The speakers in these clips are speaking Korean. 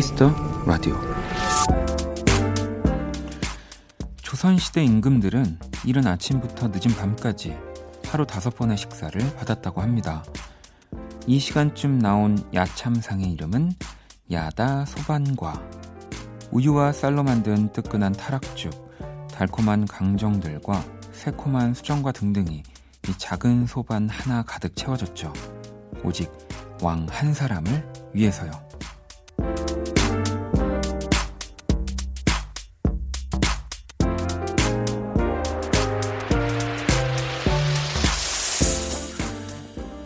Kiss the Radio 조선시대 임금들은 이른 아침부터 늦은 밤까지 하루 다섯 번의 식사를 받았다고 합니다. 이 시간쯤 나온 야참상의 이름은 야다 소반과 우유와 쌀로 만든 뜨끈한 타락죽, 달콤한 강정들과 새콤한 수정과 등등이 이 작은 소반 하나 가득 채워졌죠. 오직 왕 한 사람을 위해서요.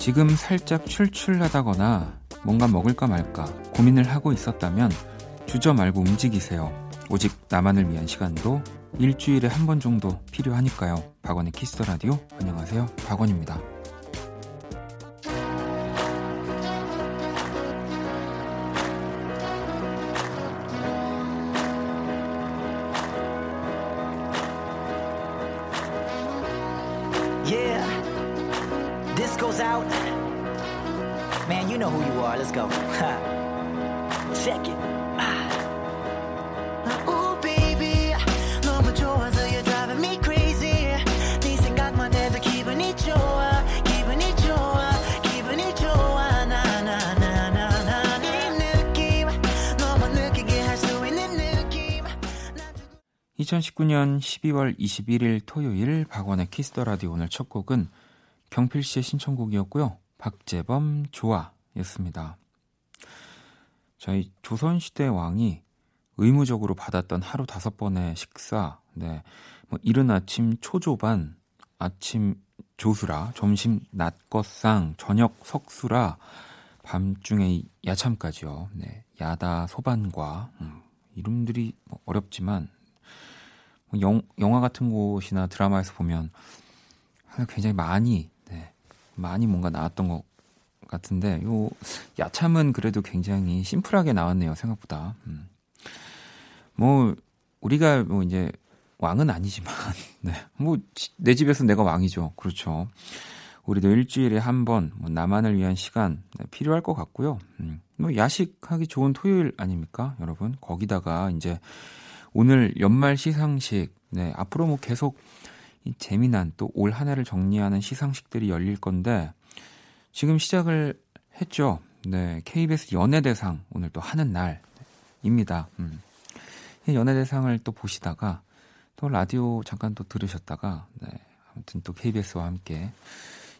지금 살짝 출출하다거나 뭔가 먹을까 말까 고민을 하고 있었다면 주저 말고 움직이세요. 오직 나만을 위한 시간도 일주일에 한 번 정도 필요하니까요. 박원의 Kiss the Radio 안녕하세요. 박원입니다. This goes out. Man, you know who you are. Let's go. Check it. Ooh, baby, 너무 좋아서 you're driving me crazy. 네 생각만 해도 기분이 좋아, 기분이 좋아, 기분이 좋아. 나나나나나 네 느낌 너무 느끼게 할수 있는 느낌. 2019년 12월 21일 토요일 박원의 키스 더 라디오 오늘 첫 곡은 경필 씨의 신청곡이었고요. 박재범 좋아였습니다. 저희 조선시대 왕이 의무적으로 받았던 하루 다섯 번의 식사, 네, 뭐 이른 아침 초조반, 아침 조수라, 점심 낮것상, 저녁 석수라, 밤중에 야참까지요. 네, 야다 소반과 음, 이름들이 뭐 어렵지만 뭐 영, 영화 같은 곳이나 드라마에서 보면 굉장히 많이 네, 많이 뭔가 나왔던 것 같은데 요 야참은 그래도 굉장히 심플하게 나왔네요 생각보다. 음. 뭐 우리가 뭐 이제 왕은 아니지만 네 뭐 내 집에서 내가 왕이죠. 그렇죠. 우리도 일주일에 한 번 뭐 나만을 위한 시간 네, 필요할 것 같고요. 음. 뭐 야식하기 좋은 토요일 아닙니까 여러분? 거기다가 이제 오늘 연말 시상식, 네, 앞으로 뭐 계속 이 재미난 또 올 한 해를 정리하는 시상식들이 열릴 건데, 지금 시작을 했죠. 네, KBS 연예대상, 오늘 또 하는 날입니다. 음. 연예대상을 또 보시다가, 또 라디오 잠깐 또 들으셨다가, 네, 아무튼 또 KBS와 함께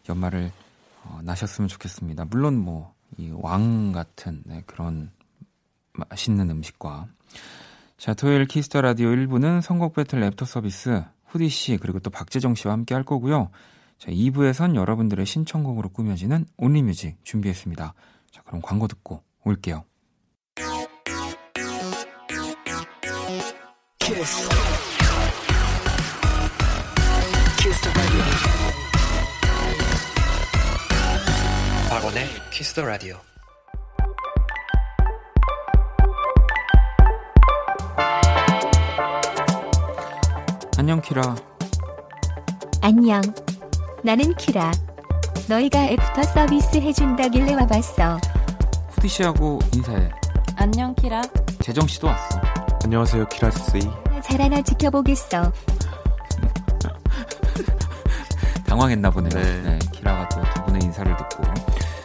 연말을 어, 나셨으면 좋겠습니다. 물론 뭐, 이 왕 같은 네, 그런 맛있는 음식과 자, 토요일 키스 더 라디오 1부는 선곡 배틀 애프터 서비스 후디 씨 그리고 또 박재정 씨와 함께 할 거고요. 자, 2부에선 여러분들의 신청곡으로 꾸며지는 only music 준비했습니다. 자, 그럼 광고 듣고 올게요. Kiss. Kiss the radio. 박원의 키스 더 라디오. 안녕 키라. 안녕. 나는 키라. 너희가 애프터 서비스 해준다길래 와봤어. 후디 씨하고 인사해. 안녕 키라. 재정 씨도 왔어. 안녕하세요, 키라 씨. 잘 하나 지켜보겠어. 당황했나 보네요. 네. 네, 키라가 또 두 분의 인사를 듣고.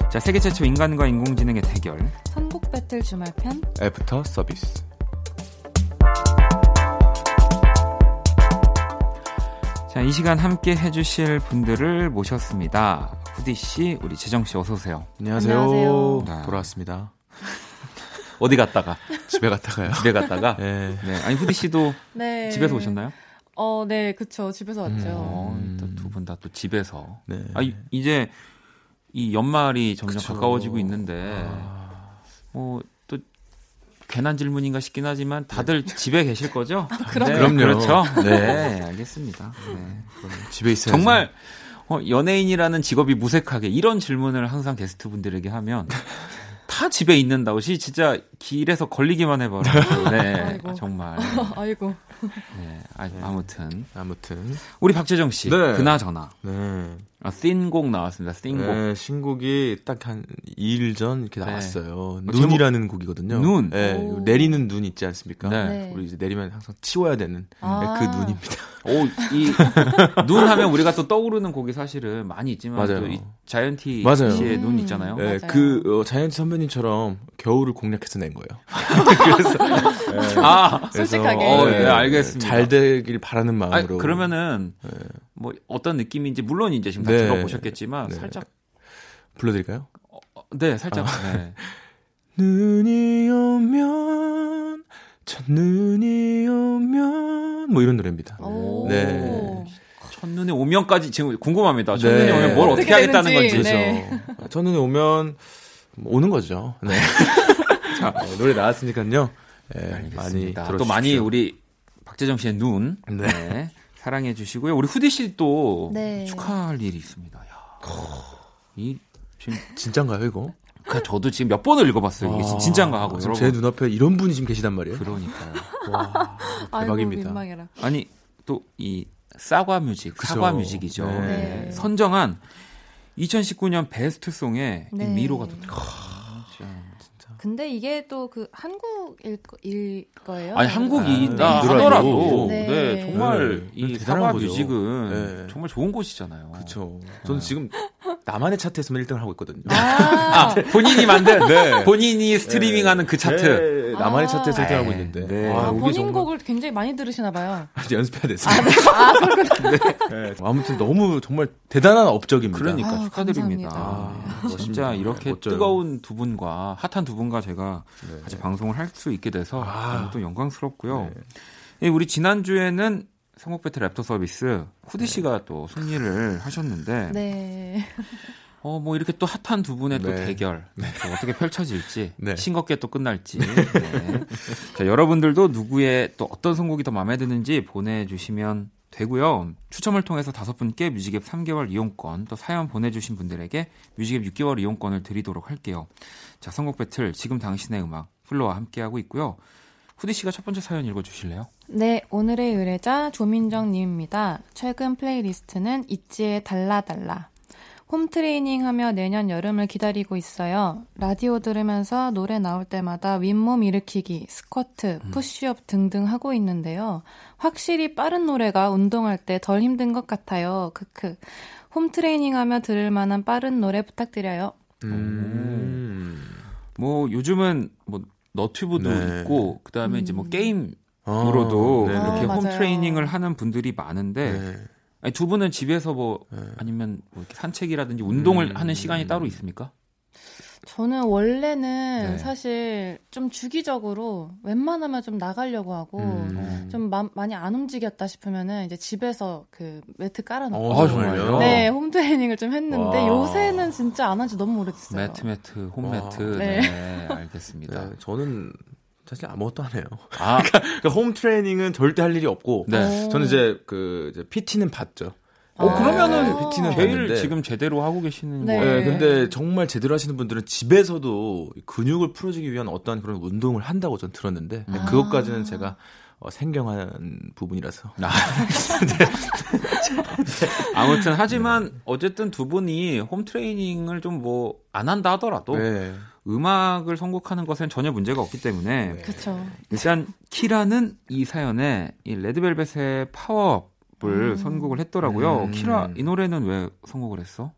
자, 세계 최초 인간과 인공지능의 대결. 선곡 배틀 주말편. 애프터 서비스. 자, 이 시간 함께 해주실 분들을 모셨습니다. 후디 씨, 우리 재정 씨 어서 오세요. 안녕하세요. 안녕하세요. 네. 돌아왔습니다. 어디 갔다가? 집에 갔다가요. 집에 갔다가? 네. 네. 아니 후디 씨도 네. 집에서 오셨나요? 어, 네, 그쵸. 집에서 왔죠. 어, 음. 두분 다 또 집에서. 네. 아, 이- 이제 이 연말이 점점 그쵸. 가까워지고 있는데 아, 뭐또 괜한 질문인가 싶긴 하지만 다들 집에 계실 거죠? 그럼요. 네, 그럼요. 그렇죠. 네, 알겠습니다. 네, 그럼. 집에 있어요. 정말 어, 연예인이라는 직업이 무색하게 이런 질문을 항상 게스트분들에게 하면 다 집에 있는다고 시 진짜 길에서 걸리기만 해봐요. 네, 아이고. 정말. 아이고. 네, 아, 아무튼 아무튼. 우리 박재정 씨, 네. 그나저나 네. 아, 씬곡 나왔습니다. 씬곡. 네, 신곡이 딱 한 2일 전 이렇게 네. 나왔어요. 뭐 눈이라는 곡이거든요. 눈? 네, 오. 내리는 눈 있지 않습니까? 네. 네. 우리 이제 내리면 항상 치워야 되는 아. 네, 그 눈입니다. 오, 이, 눈 하면 우리가 또 떠오르는 곡이 사실은 많이 있지만, 맞아요. 또이 자이언티 맞아요. 씨의 음. 눈 있잖아요. 네, 맞아요. 그 어, 자이언트 선배님처럼 겨울을 공략해서 낸 거예요. 아, 그래서, 솔직하게. 어, 네, 알겠습니다. 잘 되길 바라는 아, 마음으로. 그러면은, 네. 뭐, 어떤 느낌인지, 물론 이제 지금 다 네. 들어보셨겠지만, 네. 살짝, 불러드릴까요? 어, 네, 살짝, 아. 네. 눈이 오면 첫눈이 오면 뭐 이런 노래입니다. 오. 네. 첫눈에 오면까지 지금 궁금합니다. 첫눈에 네. 오면 뭘 어떻게, 어떻게 하겠다는 되는지. 건지. 네. 그래서 첫눈이 오면 뭐 오는 거죠. 네. 자, 어, 노래 나왔으니까요. 네, 많이. 들어주십시오. 또 많이 우리 박재정 씨의 눈 네. 네. 사랑해 주시고요. 우리 후디 씨도 네. 축하할 일이 있습니다. 야. 이 지금 진짠가요 이거? 그 저도 지금 몇 번을 읽어봤어요. 이게 아, 진짜인가 하고 지금. 제 눈앞에 이런 분이 지금 계시단 말이에요. 그러니까요. 와, 아이고, 대박입니다. 민망해라. 아니 또 이 사과 뮤직, 그쵸. 사과 뮤직이죠. 네. 네. 선정한 2019년 베스트 송에 이 네. 미로가. 진짜. 근데 이게 또 그 한국일 거- 일 거예요. 아니 한국이다 아, 하더라도 네. 네, 정말 네. 이 대단한 사과. 뮤직은 네. 정말 좋은 곳이잖아요. 그렇죠. 저는 지금 나만의 차트에서만 1등을 하고 있거든요. 아, 본인이 만든 네. 본인이 스트리밍하는 그 차트. 네, 나만의 아. 차트에서 1등 하고 네. 있는데. 네. 와, 아, 이게 본인 정말- 곡을 굉장히 많이 들으시나 봐요. 이제 연습해야 됐어요. 아, 그렇구나. 네. 아무튼 너무 정말 대단한 업적입니다. 그러니까 아, 축하드립니다. 아, 진짜 이렇게 멋져요. 뜨거운 두 분과 핫한 두 분과 제가 네. 같이 방송을 할 수 있게 돼서 아. 너무 또 영광스럽고요. 네. 예, 우리 지난주에는 성곡 배틀 랩터 서비스 후디 씨가 또 승리를 하셨는데 네. 어, 뭐 이렇게 또 핫한 두 분의 또 네. 대결 또 어떻게 펼쳐질지 네. 싱겁게 또 끝날지 네. 자, 여러분들도 누구의 또 어떤 선곡이 더 마음에 드는지 보내주시면 되고요. 추첨을 통해서 다섯 분께 뮤직앱 3개월 이용권 또 사연 보내주신 분들에게 뮤직앱 6개월 이용권을 드리도록 할게요. 자, 선곡 배틀 지금 당신의 음악 플로와 함께하고 있고요. 후디 씨가 첫 번째 사연 읽어주실래요? 네, 오늘의 의뢰자 조민정 님입니다. 최근 플레이리스트는 있지의 달라달라. 홈트레이닝 하며 내년 여름을 기다리고 있어요. 라디오 들으면서 노래 나올 때마다 윗몸 일으키기, 스쿼트, 푸쉬업 등등 하고 있는데요. 확실히 빠른 노래가 운동할 때 덜 힘든 것 같아요. 크크. 홈트레이닝 하며 들을 만한 빠른 노래 부탁드려요. 음. 뭐 요즘은 뭐 너튜브도 네. 있고 그다음에 이제 뭐 음. 게임 으로도 아, 네, 이렇게 네. 아, 홈. 트레이닝을 하는 분들이 많은데 네. 아니, 두 분은 집에서 뭐 네. 아니면 뭐 이렇게 산책이라든지 운동을 음. 하는 시간이 따로 있습니까? 저는 원래는 네. 사실 좀 주기적으로 웬만하면 좀 나가려고 하고 음. 좀 마- 많이 안 움직였다 싶으면은 이제 집에서 그 매트 깔아놓고 어, 정말요? 네 홈트레이닝을 좀 했는데 와. 요새는 진짜 안 한지 너무 오래됐어요. 매트 매트 홈 와. 매트 네. 네, 알겠습니다. 네, 저는 사실 아무것도 안 해요. 아, 그러니까 홈 트레이닝은 절대 할 일이 없고 네. 오. 저는 이제 그 이제 PT는 봤죠. 어 아. 그러면은 PT는 제일. 지금 제대로 하고 계시는 네. 거예요. 네, 근데 정말 제대로 하시는 분들은 집에서도 근육을 풀어주기 위한 어떠한 그런 운동을 한다고 전 들었는데 아. 그것까지는 제가 어, 생경한 부분이라서. 아. 아무튼 하지만 어쨌든 두 분이 홈 트레이닝을 좀 뭐 안 한다 하더라도 네. 음악을 선곡하는 것엔 전혀 문제가 없기 때문에 네. 그쵸. 일단 키라는 이 사연에 이 레드벨벳의 파워업을 음. 선곡을 했더라고요. 음. 키라 이 노래는 왜 선곡을 했어?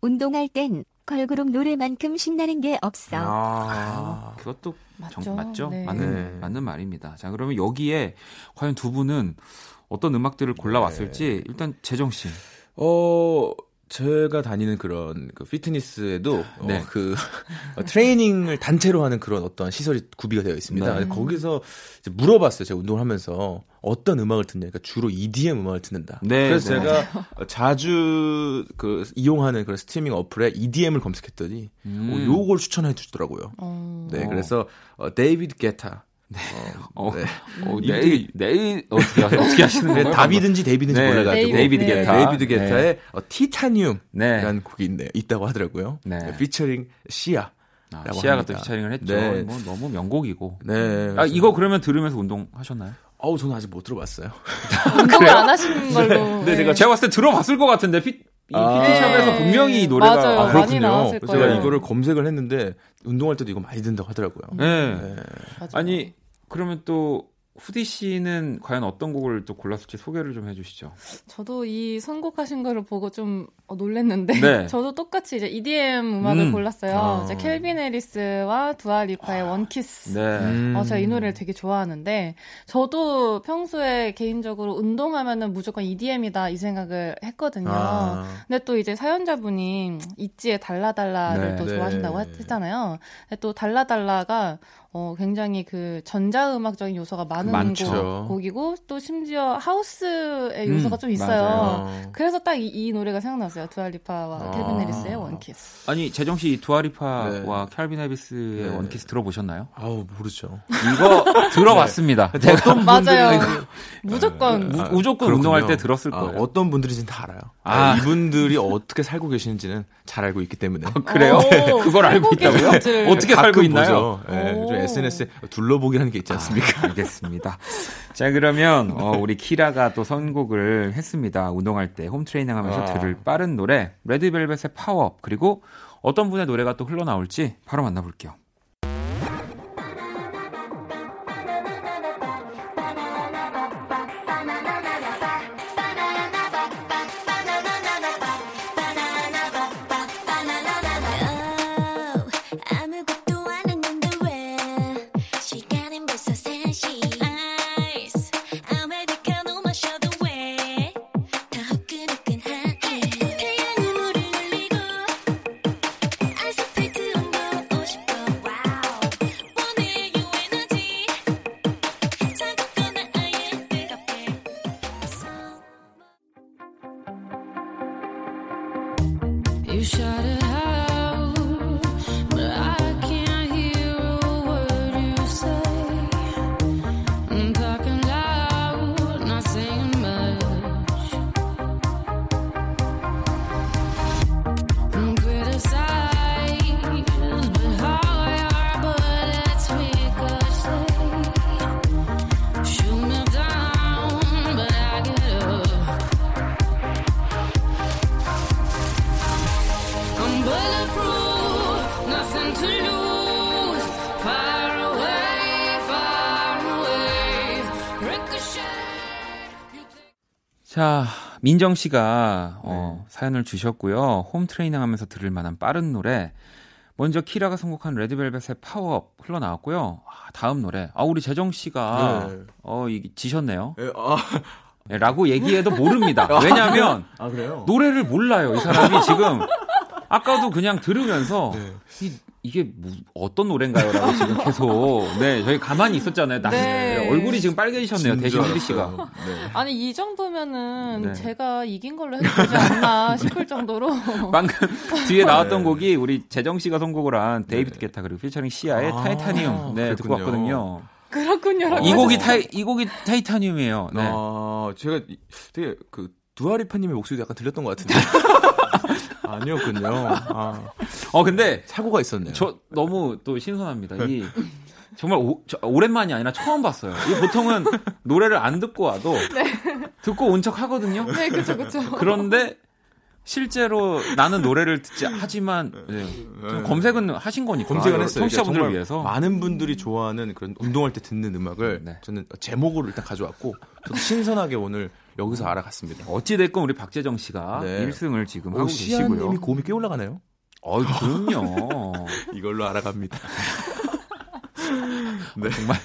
운동할 땐 걸그룹 노래만큼 신나는 게 없어. 아. 그것도 맞죠. 정, 맞죠? 네. 맞는 네. 맞는 말입니다. 자 그러면 여기에 과연 두 분은 어떤 음악들을 골라왔을지 일단 재정 씨. 어, 제가 다니는 그런 그 피트니스에도 네. 어, 그 어, 트레이닝을 단체로 하는 그런 어떤 시설이 구비가 되어 있습니다. 네. 거기서 이제 물어봤어요. 제가 운동을 하면서 어떤 음악을 듣냐. 그러니까 주로 EDM 음악을 듣는다. 네, 그래서 네. 제가 어, 자주 그 이용하는 그런 스트리밍 어플에 EDM을 검색했더니 음. 어, 요걸 추천해 주더라고요. 어. 네, 어. 그래서 어, 데이비드 게타. 어, 네. 어, 이- 내일 내일 어떻게 하- 어떻게 하시는 네, 거예요? 다비든지 데이비든지 네, 몰라가지고 데이비드 네. 게타. 데이비드 게타의 어, 티타늄 네. 이라는 곡이 있네, 있다고 하더라고요. 네. 네, 피처링 시아. 아, 라고 시아가 합니다. 또 피처링을 했죠. 네. 뭐 너무 명곡이고. 네. 아 그래서- 이거 그러면 들으면서 운동하셨나요? 어우, 저는 아직 못 들어봤어요. 운동을 안 하시는 걸로. 네, 제가 제가 봤을 때 들어봤을 것 같은데 피, 아. PT샵에서 분명히 이 노래가 맞아요. 아, 많이 그렇군요. 나왔을 그래서 거예요. 제가 이거를 검색을 했는데 운동할 때도 이거 많이 든다고 하더라고요. 네. 네. 아니 그러면 또 후디 씨는 과연 어떤 곡을 또 골랐을지 소개를 좀 해주시죠. 저도 이 선곡하신 거를 보고 좀 어, 놀랬는데 네. 저도 똑같이 이제 EDM 음악을 음. 골랐어요. 아. 이제 켈빈 해리스와 두아리파의 원키스. 네. 음. 어, 제가 이 노래를 되게 좋아하는데, 저도 평소에 개인적으로 운동하면은 무조건 EDM이다 이 생각을 했거든요. 아. 근데 또 이제 사연자분이 있지의 달라달라를 네. 또 네. 좋아하신다고 했- 했잖아요. 근데 또 달라달라가 어, 굉장히 그 전자음악적인 요소가 많은 많죠. 곡, 이고 또 심지어 하우스의 음, 요소가 좀 있어요. 어. 그래서 딱이 노래가 생각났어요. 두알리파와 아. 켈빈 해리스의 One Kiss. 아니 재정 씨 두아리파와 네. 캘빈 해리스의 네. One Kiss 들어보셨나요? 아우 모르죠. 이거 들어봤습니다. 제가 어떤 맞아요. 분들이 무조건 무- 아, 무조건 그렇군요. 운동할 때 들었을 아, 거예요. 어떤 분들인지는 다 알아요. 아. 아, 이분들이 어떻게 살고 계시는지는 잘 알고 있기 때문에. 그래요? 오, 그걸 알고 있다고요? 어떻게 살고 있나요? 보죠. 요즘 SNS에 둘러보기라는 게 있지 않습니까? 아, 알겠습니다. 자, 그러면 어, 우리 키라가 또 선곡을 했습니다. 운동할 때 홈트레이닝 하면서 아. 들을 빠른 노래 레드벨벳의 파워업 그리고 어떤 분의 노래가 또 흘러나올지 바로 만나볼게요. 민정 씨가 어, 사연을 주셨고요. 홈 트레이닝 하면서 들을 만한 빠른 노래. 먼저 키라가 선곡한 레드벨벳의 파워업 흘러나왔고요. 아, 다음 노래. 아, 우리 재정 씨가 네. 어, 이게 지셨네요. 예, 아, 네, 라고 얘기해도 모릅니다. 왜냐면 아 그래요? 노래를 몰라요. 이 사람이 지금 아까도 그냥 들으면서 네. 이, 이게 무- 어떤 노래인가요라고 지금 계속 네 저희 가만히 있었잖아요. 나 네. 얼굴이 지금 빨개지셨네요. 대신 후디 씨가 알았어요. 네. 아니 이 정도면은 네. 제가 이긴 걸로 해도 되지 않나 싶을 정도로 방금 뒤에 나왔던 네. 곡이 우리 재정 씨가 선곡을 한 데이비드 게타 그리고 피처링 시아의 아, 타이타니움 네 듣고 그랬군요. 왔거든요. 그렇군요. 이 곡이 타이 이 곡이 Titanium이에요. 네. 아, 제가 이- 되게 그 두아리파님의 목소리도 약간 들렸던 것 같은데. 아니었군요. 아, 어 근데 사고가 있었네요. 저 너무 또 신선합니다. 이 정말 오, 저- 오랜만이 아니라 처음 봤어요. 이 보통은 노래를 안 듣고 와도 듣고 온 척 하거든요. 네, 그렇죠, 그렇죠. 그런데 실제로 나는 노래를 듣지 하지만 네, 좀 검색은 하신 거니까 검색을 했어요. 청취자분들을 위해서 많은 분들이 좋아하는 그런 운동할 때 듣는 음악을 네. 저는 제목으로 일단 가져왔고 저도 신선하게 오늘 여기서 알아갔습니다. 어찌 됐건 우리 박재정 씨가 네. 1승을 지금 하고 오, 계시고요. 시아님이 고음이 꽤 올라가나요? 어, 그럼요. 이걸로 알아갑니다. 네. 정말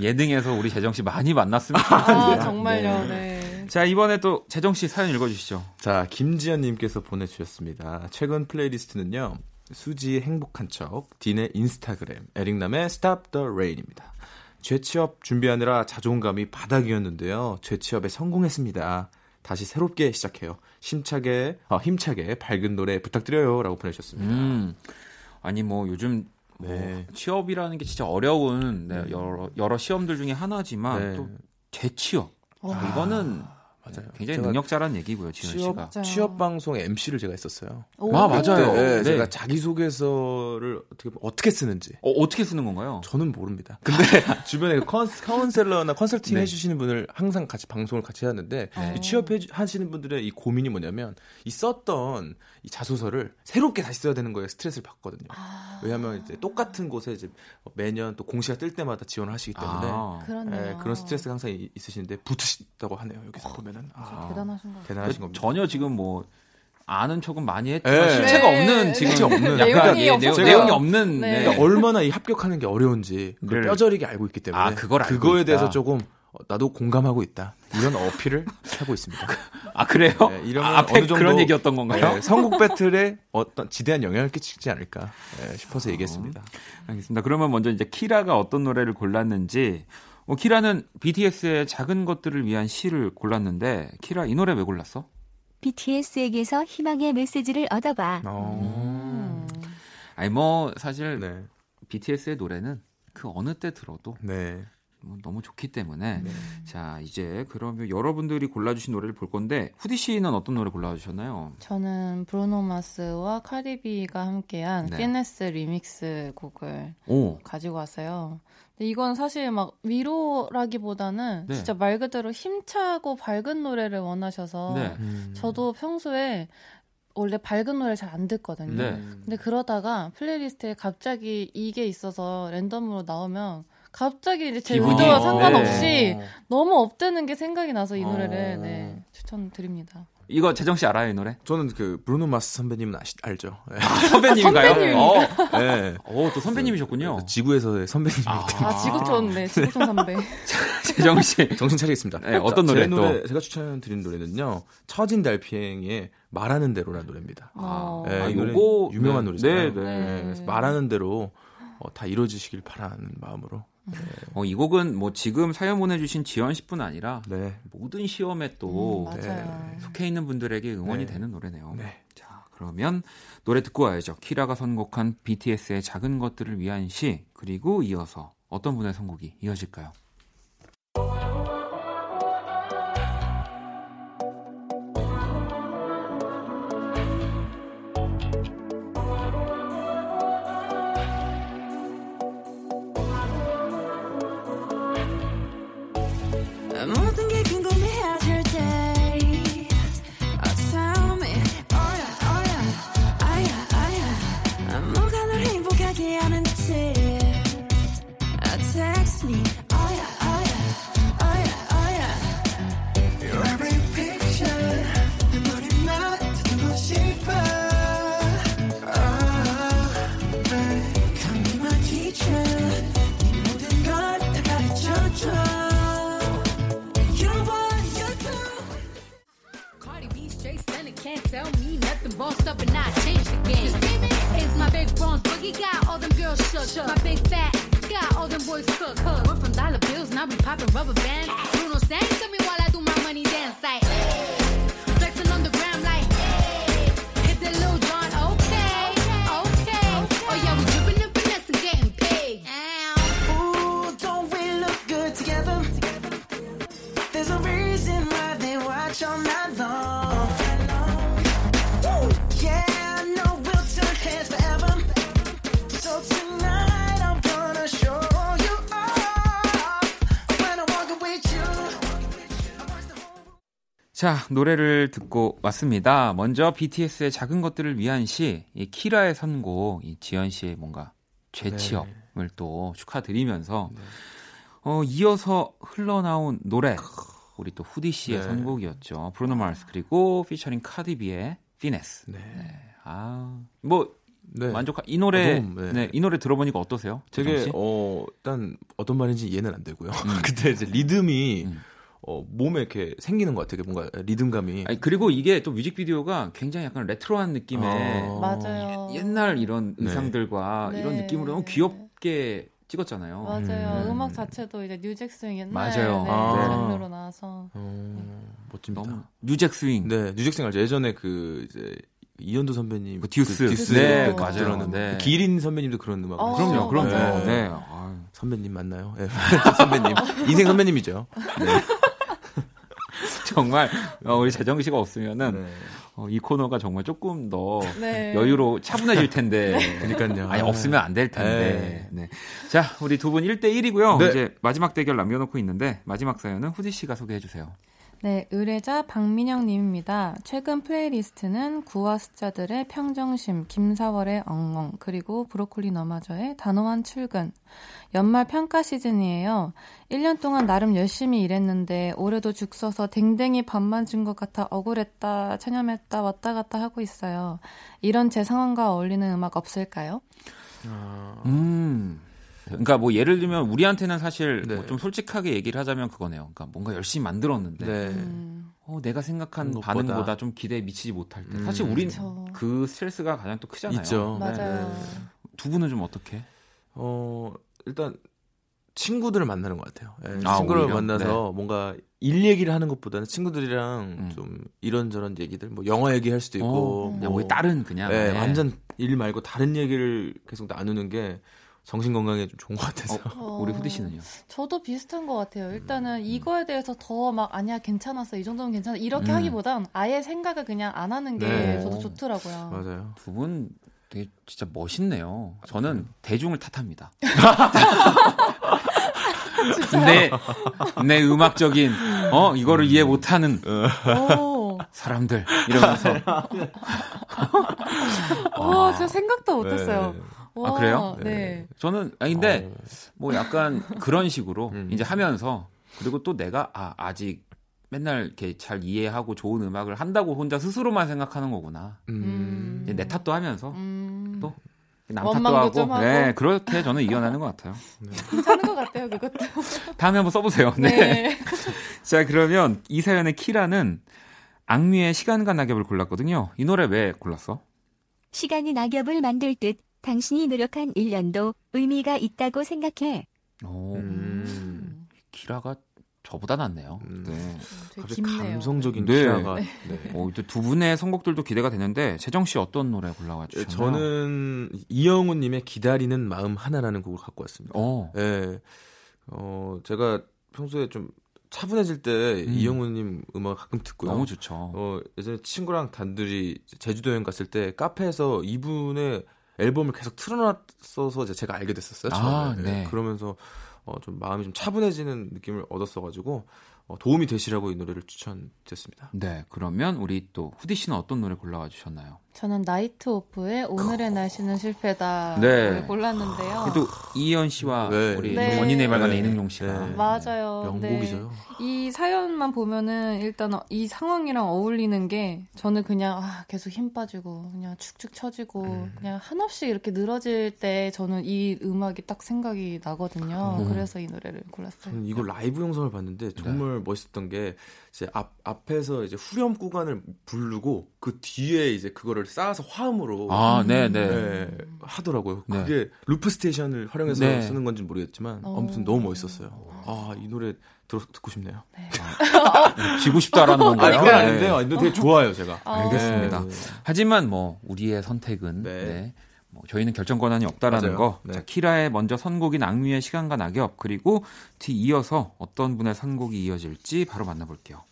예능에서 우리 재정 씨 많이 만났습니다. 아, 정말요. 네. 자 이번에 또 재정 씨 사연 읽어주시죠. 자, 김지연님께서 보내주셨습니다. 최근 플레이리스트는요, 수지의 행복한 척, 딘의 인스타그램, 에릭남의 Stop the Rain입니다. 재취업 준비하느라 자존감이 바닥이었는데요. 재취업에 성공했습니다. 다시 새롭게 시작해요. 힘차게, 아, 힘차게 밝은 노래 부탁드려요. 라고 보내주셨습니다. 음, 아니 뭐 요즘 뭐 네. 취업이라는 게 진짜 어려운 네, 여러, 여러 시험들 중에 하나지만 네. 또 재취업 와. 이거는 맞아요. 굉장히 제가 능력자라는 얘기고요, 지현 취업 씨가. 맞아요. 취업 방송 MC를 제가 했었어요. 오. 아, 맞아요. 네, 네. 제가 자기 소개서를 어떻게 어떻게 쓰는지 어, 어떻게 쓰는 건가요? 저는 모릅니다. 근데 주변에 컨, 카운셀러나 컨설팅 네. 해주시는 분을 항상 같이 방송을 같이 하는데 네. 이 취업하시는 분들의 이 고민이 뭐냐면 이 썼던 이 자소서를 새롭게 다시 써야 되는 거에 스트레스를 받거든요. 아. 왜냐하면 이제 똑같은 곳에 이제 매년 또 공시가 뜰 때마다 지원을 하시기 때문에 아, 그런 스트레스가 항상 이- 있으신데 붙으시다고 하네요. 여기서 보면 은 아, 대단하신 것 같아요. 대단하신 겁니다. 전혀 지금 뭐 아는 척은 많이 했지만 네. 실체가 네. 없는 지금 실체 없는. 약간 내용이 예, 없어서. 내용, 내용이 없는 네. 네. 그러니까 얼마나 이 합격하는 게 어려운지 그걸 네. 뼈저리게 알고 있기 때문에 아, 그걸 알고 그거에 있다. 대해서 조금 어, 나도 공감하고 있다 이런 어필을 하고 있습니다. 아 그래요? 네, 이러면 아, 앞에 어느 정도 그런 얘기였던 건가요? 네, 선곡 배틀에 어떤 지대한 영향을 끼치지 않을까 네, 싶어서 얘기했습니다. 알겠습니다. 그러면 먼저 이제 키라가 어떤 노래를 골랐는지 어, 키라는 BTS의 작은 것들을 위한 시를 골랐는데 키라 이 노래 왜 골랐어? BTS에게서 희망의 메시지를 얻어봐. 어... 음. 아니 뭐 사실 네, BTS의 노래는 그 어느 때 들어도 네, 뭐 너무 좋기 때문에 네. 자 이제 그러면 여러분들이 골라주신 노래를 볼 건데 후디 씨는 어떤 노래 골라주셨나요? 저는 브루노 마스와 카디비가 함께한 네. Finesse Remix 곡을 오 가지고 왔어요. 근데 이건 사실 막 위로라기보다는 네. 진짜 말 그대로 힘차고 밝은 노래를 원하셔서 네. 음. 저도 평소에 원래 밝은 노래를 잘안 듣거든요. 네. 근데 그러다가 플레이리스트에 갑자기 이게 있어서 랜덤으로 나오면 갑자기 이제 제 기분이- 의도와 상관없이 어. 너무 업되는 게 생각이 나서 이 어. 노래를 네, 추천드립니다. 이거 재정 씨 알아요 이 노래? 저는 그 브루노 마스 선배님은 아시, 알죠? 네. 선배님인가요? 선배님입니다. 어, 네. 어, 또 선배님이셨군요. 지구에서의 선배님. 아. 아, 지구촌, 네, 지구촌 선배. 재정 씨. 정신 차리겠습니다. 네, 어떤 자, 노래 제 또? 노래 제가 추천드린 노래는요. 처진 달팽이의 말하는 대로라는 노래입니다. 어. 네, 아, 이 노래 요거- 유명한 네, 노래잖아요. 네, 네. 그래서 말하는 대로 어, 다 이루어지시길 바라는 마음으로. 어, 이 곡은 뭐 지금 사연 보내주신 지연 씨뿐 아니라 네. 모든 시험에 음, 또 맞아요. 속해 있는 분들에게 응원이 네. 되는 노래네요. 네. 자, 그러면 노래 듣고 와야죠. 키라가 선곡한 BTS의 작은 것들을 위한 시 그리고 이어서 어떤 분의 선곡이 이어질까요? 자, 노래를 듣고 왔습니다. 먼저 BTS의 작은 것들을 위한 시, 이 키라의 선곡, 이 지연 씨의 뭔가 재취업을 또 축하드리면서 어, 이어서 흘러나온 노래 우리 또 후디 씨의 네. 선곡이었죠. 브루노 마스 그리고 피처링 카디비의 피네스. 네. 아, 뭐 네. 만족하 이 노래 어, 너무, 네. 네. 이 노래 들어보니까 어떠세요? 되게 씨? 어 일단 어떤 말인지 이해는 안 되고요. 근데 이제 리듬이 음. 어, 몸에 이렇게 생기는 것 같아요. 뭔가 리듬감이. 아니, 그리고 이게 또 뮤직비디오가 굉장히 약간 레트로한 느낌의 어. 맞아요. 옛날 이런 네. 의상들과 네. 이런 느낌으로 너무 귀엽게 찍었잖아요. 맞아요. 음. 음. 악 자체도 이제 New Jack Swing 옛날 맞아요. 네, 아. 장르로 나와서 어, 멋집니다. 너무 New Jack Swing. 네, New Jack Swing 알죠? 예전에 그 이제 이현도 선배님 그 듀스. 듀스 네, 그 맞아요. 들었는 네. 기린 선배님도 그런 음악. 어, 그럼요, 그럼요. 맞아요. 네. 아유. 선배님 맞나요? 네, 선배님. 인생 선배님이죠. 네. 정말 어, 우리 재정 씨가 없으면은 네. 어, 이 코너가 정말 조금 더 네. 여유로 차분해질 텐데. 그러니까요. 아니 없으면 안 될 텐데. 네. 자, 우리 두 분 1대 1이고요. 네. 이제 마지막 대결 남겨 놓고 있는데 마지막 사연은 후디 씨가 소개해 주세요. 네, 의뢰자 박민영 님입니다. 최근 playlist는 9와 숫자들의 평정심, 김사월의 엉엉, 그리고 브로콜리 너마저의 단호한 출근. 연말 평가 시즌이에요. 1년 동안 나름 열심히 일했는데 올해도 죽 서서 댕댕이 밥만 준 것 같아 억울했다, 체념했다, 왔다 갔다 하고 있어요. 이런 제 상황과 어울리는 음악 없을까요? 음. 그러니까 뭐 예를 들면 우리한테는 사실 네. 뭐 좀 솔직하게 얘기를 하자면 그거네요. 그러니까 뭔가 열심히 만들었는데 네. 음, 어, 내가 생각한 그것보다. 반응보다 좀 기대에 미치지 못할 때 음. 사실 우린 그쵸. 그 스트레스가 가장 또 크잖아요. 있죠. 네. 맞아요. 두 분은 좀 어떻게? 어, 일단 친구들을 만나는 것 같아요. 예, 아, 친구를 오히려? 만나서 뭔가 일 얘기를 하는 것보다는 친구들이랑 음. 좀 이런저런 얘기들, 뭐 영화 얘기할 수도 있고, 어, 그냥 뭐, 우리 딸은 그냥 예, 네. 완전 일 말고 다른 얘기를 계속 나누는 게 정신 건강에 좀 좋은 것 같아서. 어, 우리 후디 씨는요? 저도 비슷한 것 같아요. 음. 일단은 이거에 대해서 더 막 아니야 괜찮았어 이 정도면 괜찮아 이렇게 음. 하기보단 아예 생각을 그냥 안 하는 게 네. 저도 좋더라고요. 맞아요. 두 분 되게 진짜 멋있네요. 저는 대중을 탓합니다. 내, 내 음악적인, 어, 이거를 이해 못하는 오, 사람들. 이러면서. 와 진짜 생각도 못했어요. 네. 와, 아, 그래요? 네. 저는, 아니, 근데, 어, 뭐 약간 그런 식으로 음. 이제 하면서, 그리고 또 내가, 아, 아직 맨날 이렇게 잘 이해하고 좋은 음악을 한다고 혼자 스스로만 생각하는 거구나. 음. 이제 내 탓도 하면서, 음, 또 남 탓도 하고, 좀 하고. 네, 그렇게 저는 이겨나는 것 같아요. 괜찮은 것 같아요 그것도. 다음에 한번 써보세요. 네. 네. 자, 그러면 이 사연의 키라는 악뮤의 시간과 낙엽을 골랐거든요. 이 노래 왜 골랐어? 시간이 낙엽을 만들 듯 당신이 노력한 1년도 의미가 있다고 생각해. 오, 음. 키라가 저보다 낫네요. 음. 네. 되게 갑자기 깊네요. 감성적인 네. 키라가. 네. 어, 이제 두 분의 선곡들도 기대가 되는데 재정 씨 어떤 노래 골라와 예, 주셨나요? 저는 이영훈님의 기다리는 마음 하나라는 곡을 갖고 왔습니다. 어, 예. 어, 제가 평소에 좀 차분해질 때 음. 이영훈님 음악을 가끔 듣고요. 너무 좋죠. 어, 예전에 친구랑 단둘이 제주도 여행 갔을 때 카페에서 이분의 앨범을 계속 틀어놨어서 제가 알게 됐었어요. 아, 처음에. 네. 예, 그러면서 어, 좀 마음이 좀 차분해지는 느낌을 얻었어가지고 어, 도움이 되시라고 이 노래를 추천드렸습니다. 네, 그러면 우리 또 후디 씨는 어떤 노래 골라와 주셨나요? 저는 나이트 오프의 오늘의 날씨는 실패다 네. 골랐는데요. 그래도 이현 씨와 네. 우리 네. 원인의 발간의 네. 이능용 씨가 네. 맞아요. 명곡이죠. 네. 이 사연만 보면은 일단 이 상황이랑 어울리는 게 저는 그냥 아, 계속 힘 빠지고 그냥 축축 처지고 음. 그냥 한없이 이렇게 늘어질 때 저는 이 음악이 딱 생각이 나거든요. 음. 그래서 이 노래를 골랐어요. 저는 이거 라이브 영상을 봤는데 정말 멋있었던 게 이제 앞 앞에서 이제 후렴 구간을 부르고 그 뒤에 이제 그거를 쌓아서 화음으로 아, 네, 네. 네, 하더라고요. 네. 그게 loop station을 활용해서 네. 쓰는 건지 는 모르겠지만 어. 아무튼 너무 멋있었어요. 아, 이 노래 들어 듣고 싶네요. 지고 싶다라는 건가요? 아니, 그건 네. 아닌데요. 아니, 되게 좋아요, 제가. 어. 알겠습니다. 네. 하지만 뭐 우리의 선택은 네. 네. 뭐 저희는 결정 권한이 없다라는 맞아요. 거. 네. 자, 키라의 먼저 선곡인 악뮤의 시간과 낙엽 그리고 뒤 이어서 어떤 분의 선곡이 이어질지 바로 만나볼게요.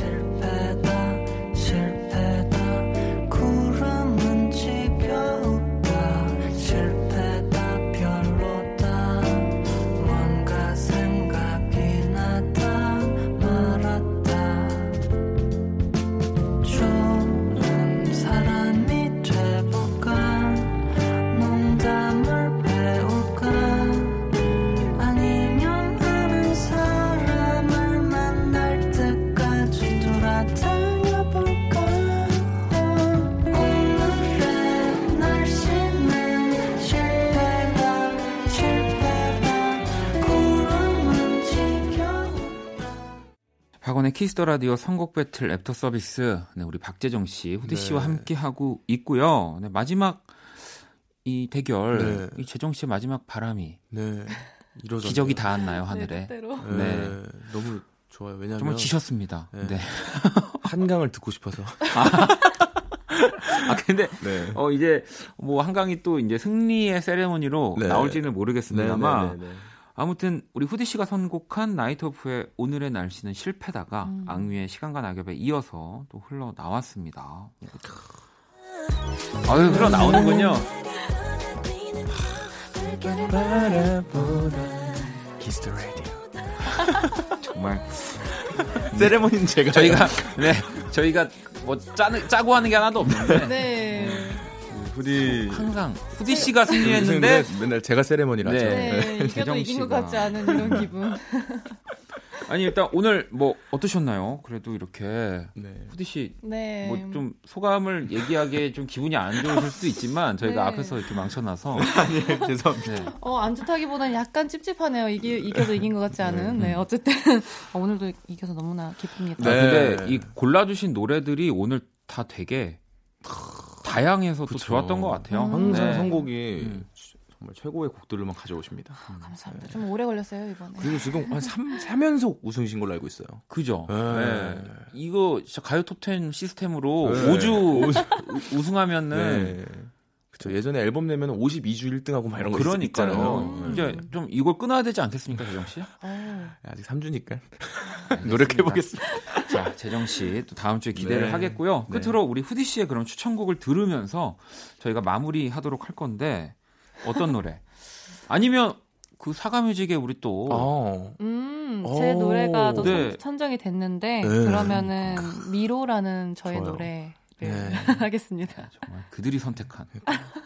실 Kiss the Radio 선곡 배틀 애프터 서비스. 네, 우리 박재정 씨, 후디 씨와 네. 함께 하고 있고요. 네, 마지막 이 대결, 네. 이 재정 씨의 마지막 바람이 네. 이러죠. 기적이 닿았나요 하늘에? 네, 뜻대로. 네. 네. 너무 좋아요. 왜냐면 정말 지셨습니다. 네. 네. 한강을 듣고 싶어서. 아 근데 네. 어 이제 뭐 한강이 또 이제 승리의 세레모니로 네. 나올지는 모르겠습니다만 네, 네, 네, 네. 아무튼 우리 후디 씨가 선곡한 나이트 오프의 오늘의 날씨는 실패다가 음. 악뮤의 시간과 낙엽에 이어서 또 흘러 나왔습니다. 아유 흘러 나오는군요. Kiss the Radio. 정말 세레모니는 제가 저희가 네 저희가 뭐 짜는 짜고 하는 게 하나도 없는데 네. 후디 항상 후디 씨가 승리했는데 맨날 제가 세레모니를 하죠. 네. 네, 이겨도 재정 이긴 것. 같지 않은 이런 기분. 아니 일단 오늘 뭐 어떠셨나요? 그래도 이렇게 네. 후디 씨 네. 뭐좀 소감을 얘기하기에 좀 기분이 안 좋으실 수도 있지만 저희가 네. 앞에서 이렇게 망쳐놔서 아니, 죄송합니다. 네. 어, 안 좋다기보다는 약간 찝찝하네요. 이기, 이겨도 이긴 것 같지 않은. 음. 네, 어쨌든. 어, 오늘도 이겨서 너무나 기쁩니다. 아, 네. 근데 이 골라주신 노래들이 오늘 다 되게 다양해서 또 그쵸. 좋았던 것 같아요. 음. 항상 네. 선곡이 음. 정말 최고의 곡들만 가져오십니다. 감사합니다. 좀 오래 걸렸어요, 이번에. 그리고 지금 한 3, 3연속 우승신 걸로 알고 있어요. 그죠? 네. 네. 이거 진짜 가요 톱10 시스템으로 네. 5주 우승하면은 네. 그쵸. 예전에 앨범 내면 52주 1등하고 막 이런 거 있- 그러니까요. 있잖아요. 음. 이제 좀 이걸 끊어야 되지 않겠습니까, 재정 씨? 어, 아직 3주니까 노력해 보겠습니다. 자, 재정 씨 또 다음 주에 기대를 네. 하겠고요. 네. 끝으로 우리 후디 씨의 그런 추천곡을 들으면서 저희가 마무리하도록 할 건데 어떤 노래? 아니면 그 사과뮤직에 우리 또 어. 음, 오. 제 노래가 또 네. 선- 선정이 됐는데, 네. 그러면은, 미로라는 저의 좋아요. 노래를 네. 하겠습니다. 정말 그들이 선택한.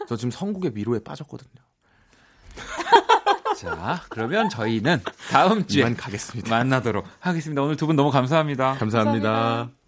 저 지금 선곡의 미로에 빠졌거든요. 자, 그러면 저희는 다음 주에 가겠습니다. 만나도록 하겠습니다. 오늘 두 분 너무 감사합니다. 감사합니다. 감사합니다.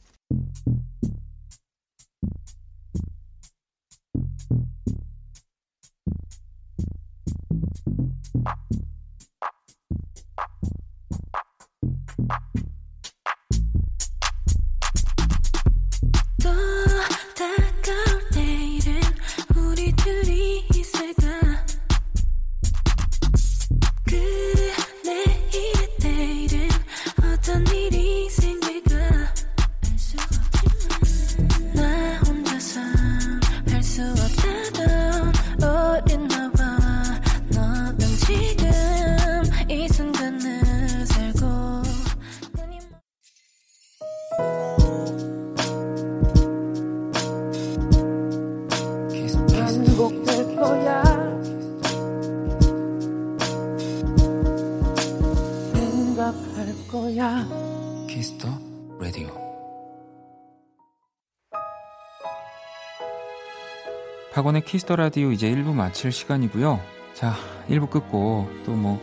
Kiss the Radio 이제 1부 마칠 시간이고요. 자, 1부 끝나고 또 뭐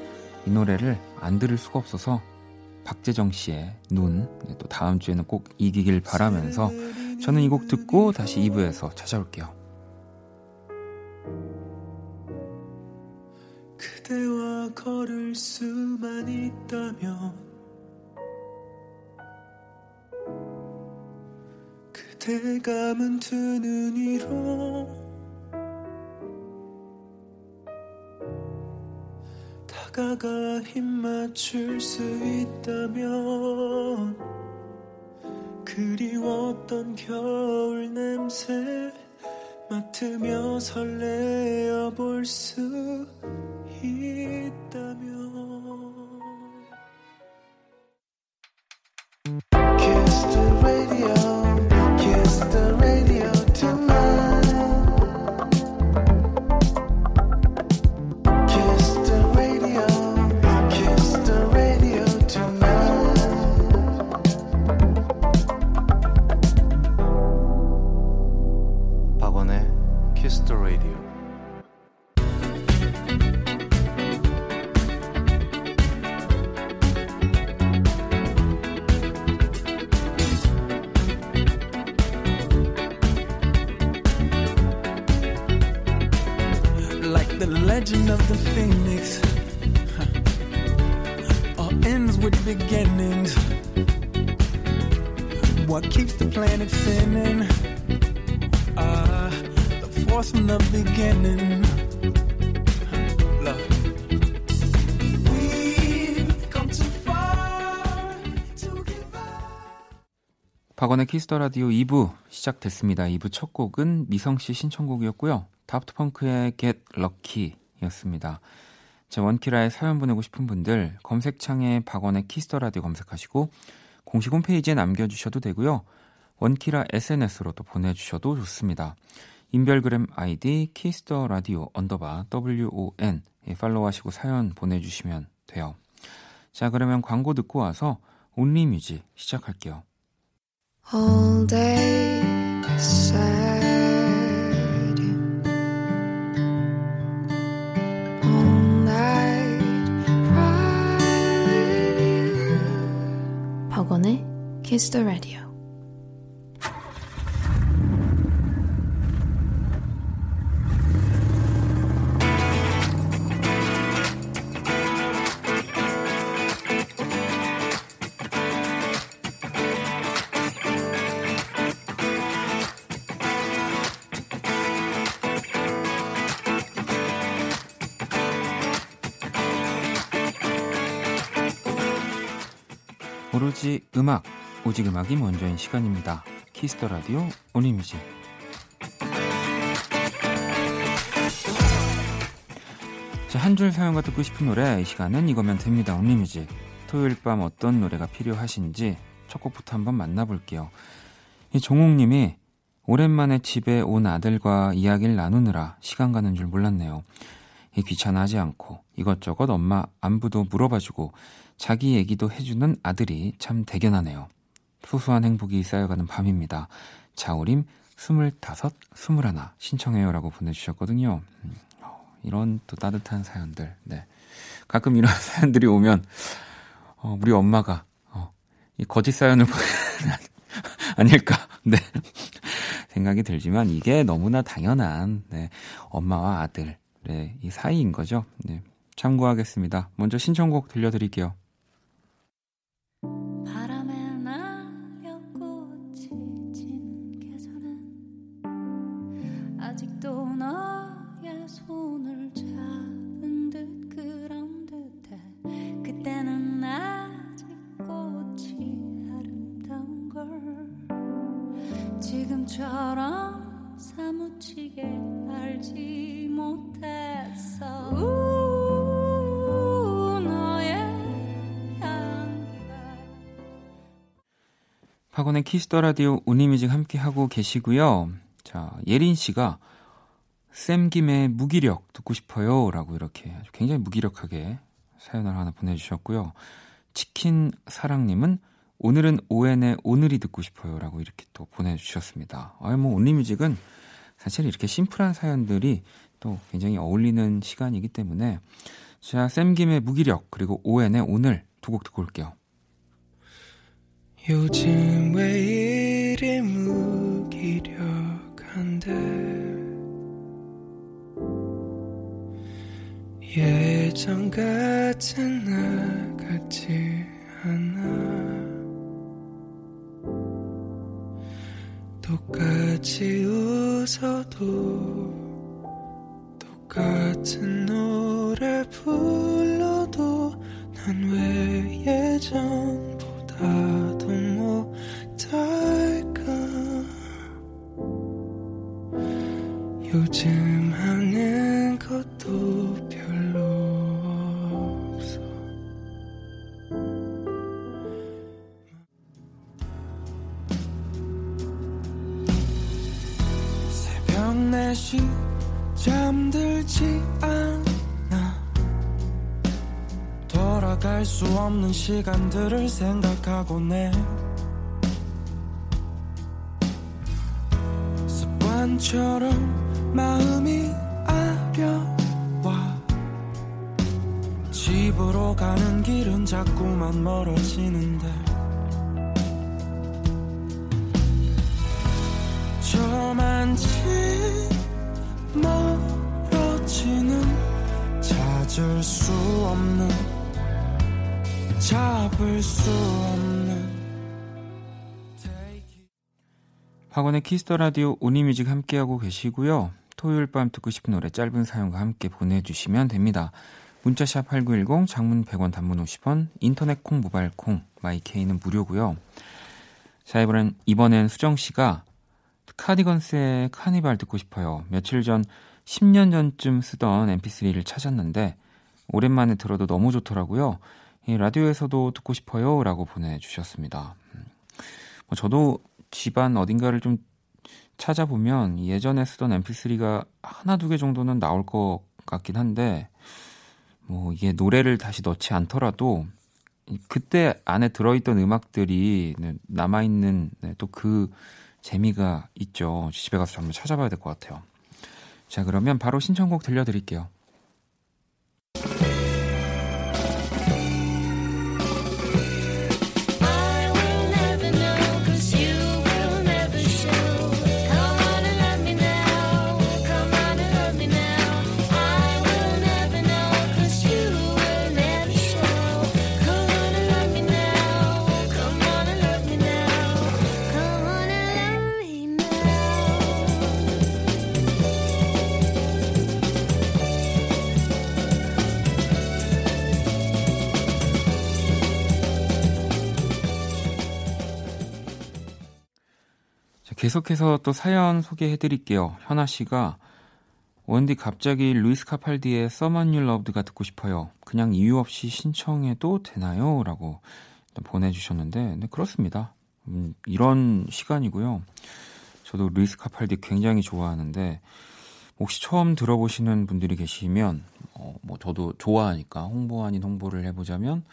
이 노래를 안 들을 수가 없어서 박재정 씨의 눈, 네, 또 다음 주에는 꼭 이기길 바라면서 저는 이 곡 듣고 다시 2부에서 찾아올게요. 그대와 걸을 수만 있다면 그대 감은 두눈 위로 다가가 힘 맞출 수 있다면 그리웠던 겨울 냄새 맡으며 설레어 볼 수 있다면 what keeps the planet spinning. Uh, the force from the beginning. 박원의 Kiss the Radio 2부 시작됐습니다. 2부 첫 곡은 미성 씨 신청곡이었고요. 다프트 펑크의 Get Lucky였습니다. 제 원키라에 사연 보내고 싶은 분들 검색창에 박원의 Kiss the Radio 검색하시고 공식 홈페이지에 남겨주셔도 되고요. 원키라 SNS로 또 보내주셔도 좋습니다. 인별그램 아이디 Kiss the Radio 언더바 WON 예, 팔로우하시고 사연 보내주시면 돼요. 자 그러면 광고 듣고 와서 Only Music 시작할게요. all day Kiss the Radio 오로지 음악, 오직 음악이 먼저인 시간입니다. Kiss the Radio Only Music. 자, 한 줄 사연과 듣고 싶은 노래 이 시간은 이거면 됩니다. Only Music. 토요일 밤 어떤 노래가 필요하신지 첫 곡부터 한번 만나볼게요. 이 종옥님이 오랜만에 집에 온 아들과 이야기를 나누느라 시간 가는 줄 몰랐네요. 이 귀찮아하지 않고 이것저것 엄마 안부도 물어봐주고 자기 얘기도 해주는 아들이 참 대견하네요. 소소한 행복이 쌓여가는 밤입니다. 자우림 스물다섯, 스물하나 신청해요라고 보내주셨거든요. 음, 어, 이런 또 따뜻한 사연들. 네. 가끔 이런 사연들이 오면 어, 우리 엄마가 어, 이 거짓 사연을 아닐까. 네. 생각이 들지만 이게 너무나 당연한 네. 엄마와 아들의 이 사이인 거죠. 네. 참고하겠습니다. 먼저 신청곡 들려드릴게요. 사무치게 알지 못했어 우, 너의 박원의 Kiss the Radio Only Music 함께 하고 계시고요. 자, 예린 씨가 샘김의 무기력 듣고 싶어요라고 이렇게 아주 굉장히 무기력하게 사연을 하나 보내주셨고요. 치킨 사랑님은 오늘은 오왠의 오늘이 듣고 싶어요라고 이렇게 또 보내주셨습니다. 아유 뭐 Only Music은 사실 이렇게 심플한 사연들이 또 굉장히 어울리는 시간이기 때문에 자 쌤김의 무기력 그리고 ON의 오늘 두 곡 듣고 올게요. 요즘 왜 이리 무기력한데 예전 같은 나 같지 않아 똑같이 웃어도 똑같은 노래 불러도 난 왜 예전보다도 못할까? 요즘 4시 잠들지 않아. 돌아갈 수 없는 시간들을 생각하곤 해 습관처럼 마음이 아려와. 집으로 가는 길은 자꾸만 멀어지는데 찾을 수 없는 잡을 수 없는 박원의 Kiss the Radio Only Music 함께하고 계시고요. 토요일 밤 듣고 싶은 노래 짧은 사연과 함께 보내주시면 됩니다. 문자샵 8910, 장문 100원, 단문 50원, 인터넷 콩, 모바일 콩, my K는 무료고요. 자, 이번엔, 이번엔 수정 씨가 카디건스의 카니발 듣고 싶어요. 며칠 전 10년 전쯤 쓰던 mp3를 찾았는데 오랜만에 들어도 너무 좋더라고요. 이 라디오에서도 듣고 싶어요. 라고 보내주셨습니다. 음, 뭐 저도 집안 어딘가를 좀 찾아보면 예전에 쓰던 mp3가 하나 두 개 정도는 나올 것 같긴 한데 뭐 이게 노래를 다시 넣지 않더라도 그때 안에 들어있던 음악들이 네, 남아있는 네, 또그 재미가 있죠. 집에 가서 한번 찾아봐야 될 것 같아요. 자, 그러면 바로 신청곡 들려드릴게요. 계속해서 또 사연 소개해 드릴게요. 현아 씨가 원디 갑자기 루이스 카팔디의 Someone You Loved가 듣고 싶어요. 그냥 이유 없이 신청해도 되나요? 라고 보내주셨는데, 네, 그렇습니다. 음, 이런 시간이고요. 저도 루이스 카팔디 굉장히 좋아하는데, 혹시 처음 들어보시는 분들이 계시면, 어, 뭐 저도 좋아하니까 홍보 아닌 홍보를 해보자면,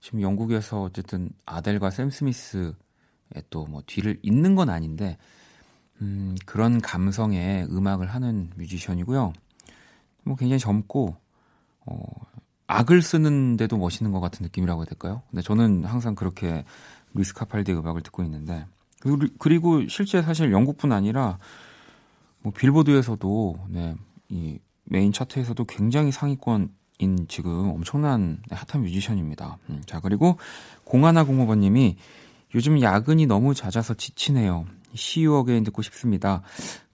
지금 영국에서 어쨌든 아델과 샘 스미스 또 뭐 뒤를 잇는 건 아닌데 음, 그런 감성의 음악을 하는 뮤지션이고요. 뭐 굉장히 젊고 어, 악을 쓰는데도 멋있는 것 같은 느낌이라고 해야 될까요? 근데 저는 항상 그렇게 루이스 카팔디의 음악을 듣고 있는데 그리고, 실제 사실 영국뿐 아니라 뭐 빌보드에서도 네, 이 메인 차트에서도 굉장히 상위권 인 지금 엄청난 핫한 뮤지션입니다. 음, 자 그리고 공하나 공호번님이 요즘 야근이 너무 잦아서 지치네요. See You Again 듣고 싶습니다.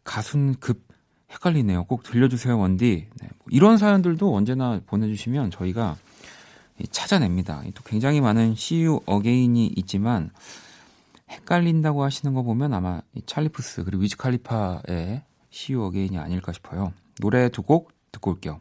가수는 급 헷갈리네요. 꼭 들려주세요, 원디. 네, 뭐 이런 사연들도 언제나 보내주시면 저희가 찾아냅니다. 또 굉장히 많은 See You Again이 있지만 헷갈린다고 하시는 거 보면 아마 이 찰리 푸스 그리고 위즈 칼리파의 See You Again이 아닐까 싶어요. 노래 두 곡 듣고 올게요.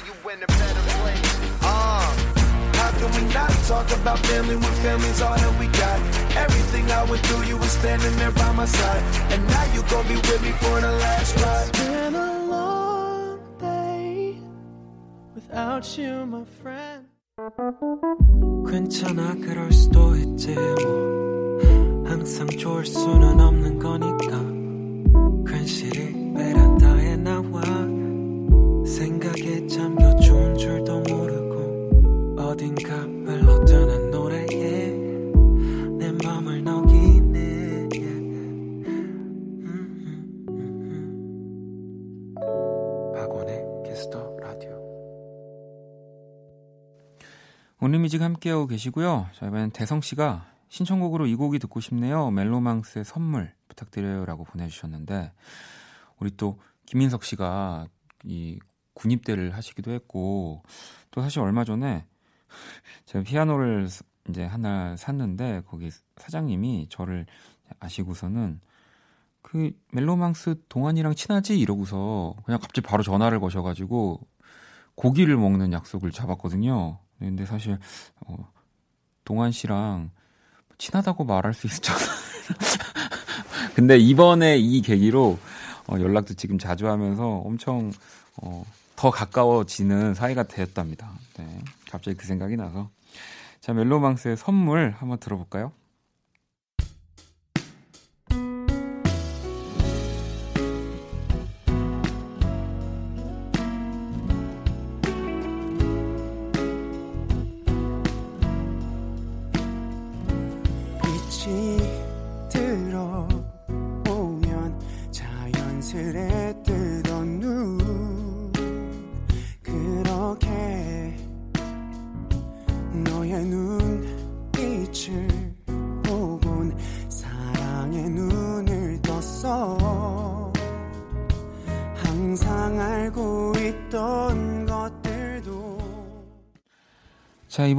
we not talk about family when family's all that we got? Everything I went through, you were standing there by my side. And now you gon' be with me for the last ride. Been a long day without you, my friend. 괜찮아 그럴 수도 있지 뭐 항상 좋을 수는 없는 거니까 괜시리 베란다에 나와 생각에 잠겨 오늘 뮤직 함께하고 계시고요. 자, 이번엔 대성씨가 신청곡으로 이 곡이 듣고 싶네요. 멜로망스의 선물 부탁드려요. 라고 보내주셨는데, 우리 또 김민석 씨가 이 군입대를 하시기도 했고, 또 사실 얼마 전에 제가 피아노를 스- 이제 하나 샀는데 거기 사장님이 저를 아시고서는 그 멜로망스 동안이랑 친하지 이러고서 그냥 갑자기 바로 전화를 거셔가지고 고기를 먹는 약속을 잡았거든요. 근데 사실 어, 동안 씨랑 친하다고 말할 수 있었잖아요. 근데 이번에 이 계기로 어, 연락도 지금 자주 하면서 엄청 어, 더 가까워지는 사이가 되었답니다. 네, 갑자기 그 생각이 나서 자 멜로망스의 선물 한번 들어볼까요?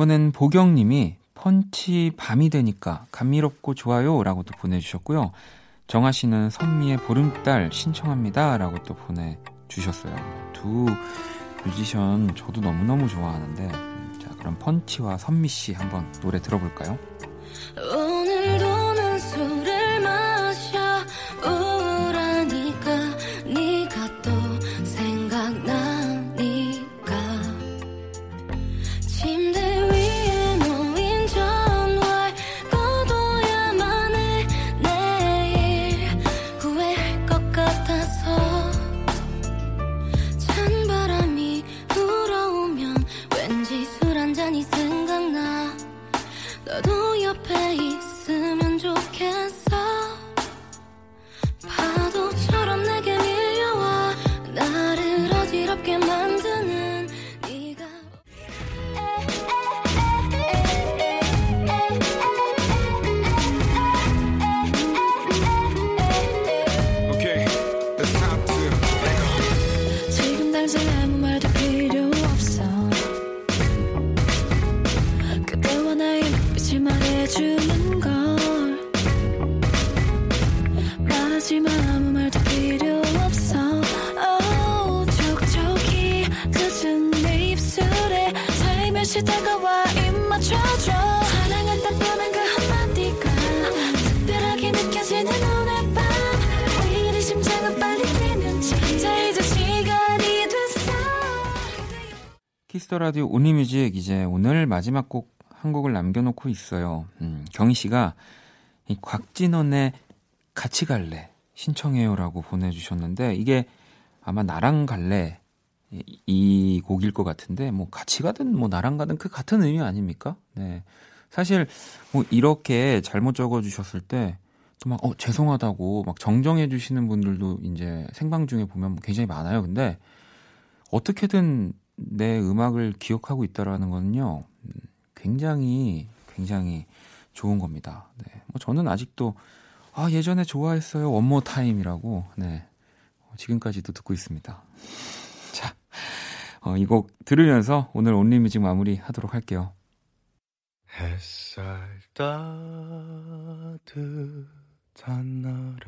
이번엔 보경님이 펀치 밤이 되니까 감미롭고 좋아요 라고 또 보내주셨고요. 정아 씨는 선미의 보름달 신청합니다 라고 또 보내주셨어요. 두 뮤지션 저도 너무너무 좋아하는데 음, 자, 그럼 펀치와 선미 씨 한번 노래 들어볼까요? Kiss the Radio Only Music 이제 오늘 마지막 곡 한 곡을 남겨놓고 있어요. 음, 경희 씨가 이 곽진언의 같이 갈래 신청해요라고 보내주셨는데 이게 아마 나랑 갈래 이, 이 곡일 것 같은데 뭐 같이 가든 뭐 나랑 가든 그 같은 의미 아닙니까? 네. 사실 뭐 이렇게 잘못 적어주셨을 때 또 막 어 죄송하다고 막 정정해 주시는 분들도 이제 생방 중에 보면 굉장히 많아요. 근데 어떻게든 내 음악을 기억하고 있다라는 거는요, 음, 굉장히, 굉장히 좋은 겁니다. 네. 뭐 저는 아직도, 아, 예전에 좋아했어요. 원모 타임이라고, 네. 어, 지금까지도 듣고 있습니다. 자, 어, 이 곡 들으면서 오늘 온리뮤직 마무리 하도록 할게요. 햇살 따뜻한 날에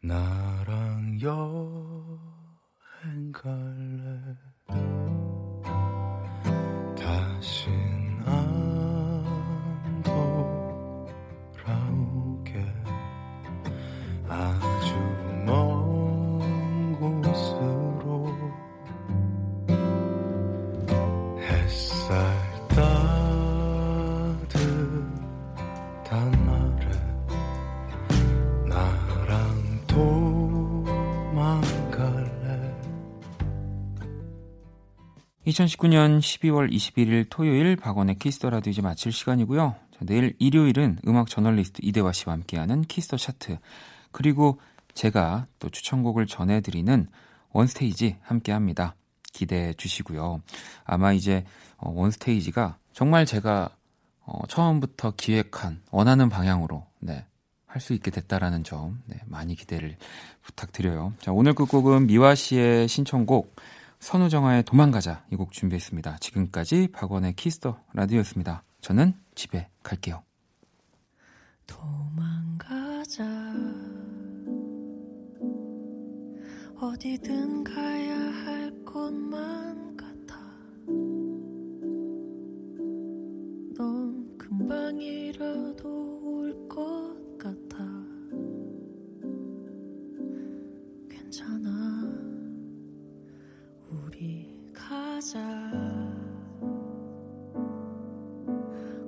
나랑 여 행 갈래 다신 안 돌아오게. 아주 먼 곳으로 햇살 따뜻한 2019년 12월 21일 토요일 박원의 Kiss the Radio 이제 마칠 시간이고요. 자, 내일 일요일은 음악 저널리스트 이대화 씨와 함께하는 Kiss the Chart 그리고 제가 또 추천곡을 전해드리는 One Stage 함께합니다. 기대해 주시고요. 아마 이제 어, One Stage가 정말 제가 어, 처음부터 기획한 원하는 방향으로 네, 할 수 있게 됐다라는 점 네, 많이 기대를 부탁드려요. 자 오늘 끝곡은 미화 씨의 신청곡 선우정아의 도망가자 이 곡 준비했습니다. 지금까지 박원의 Kiss the Radio였습니다. 저는 집에 갈게요. 도망가자 어디든 가야 할 곳만 같아 넌 금방이라도 올 것 자,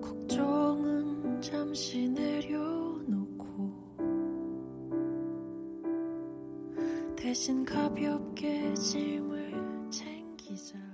걱정은 잠시 내려놓고 대신 가볍게 짐을 챙기자.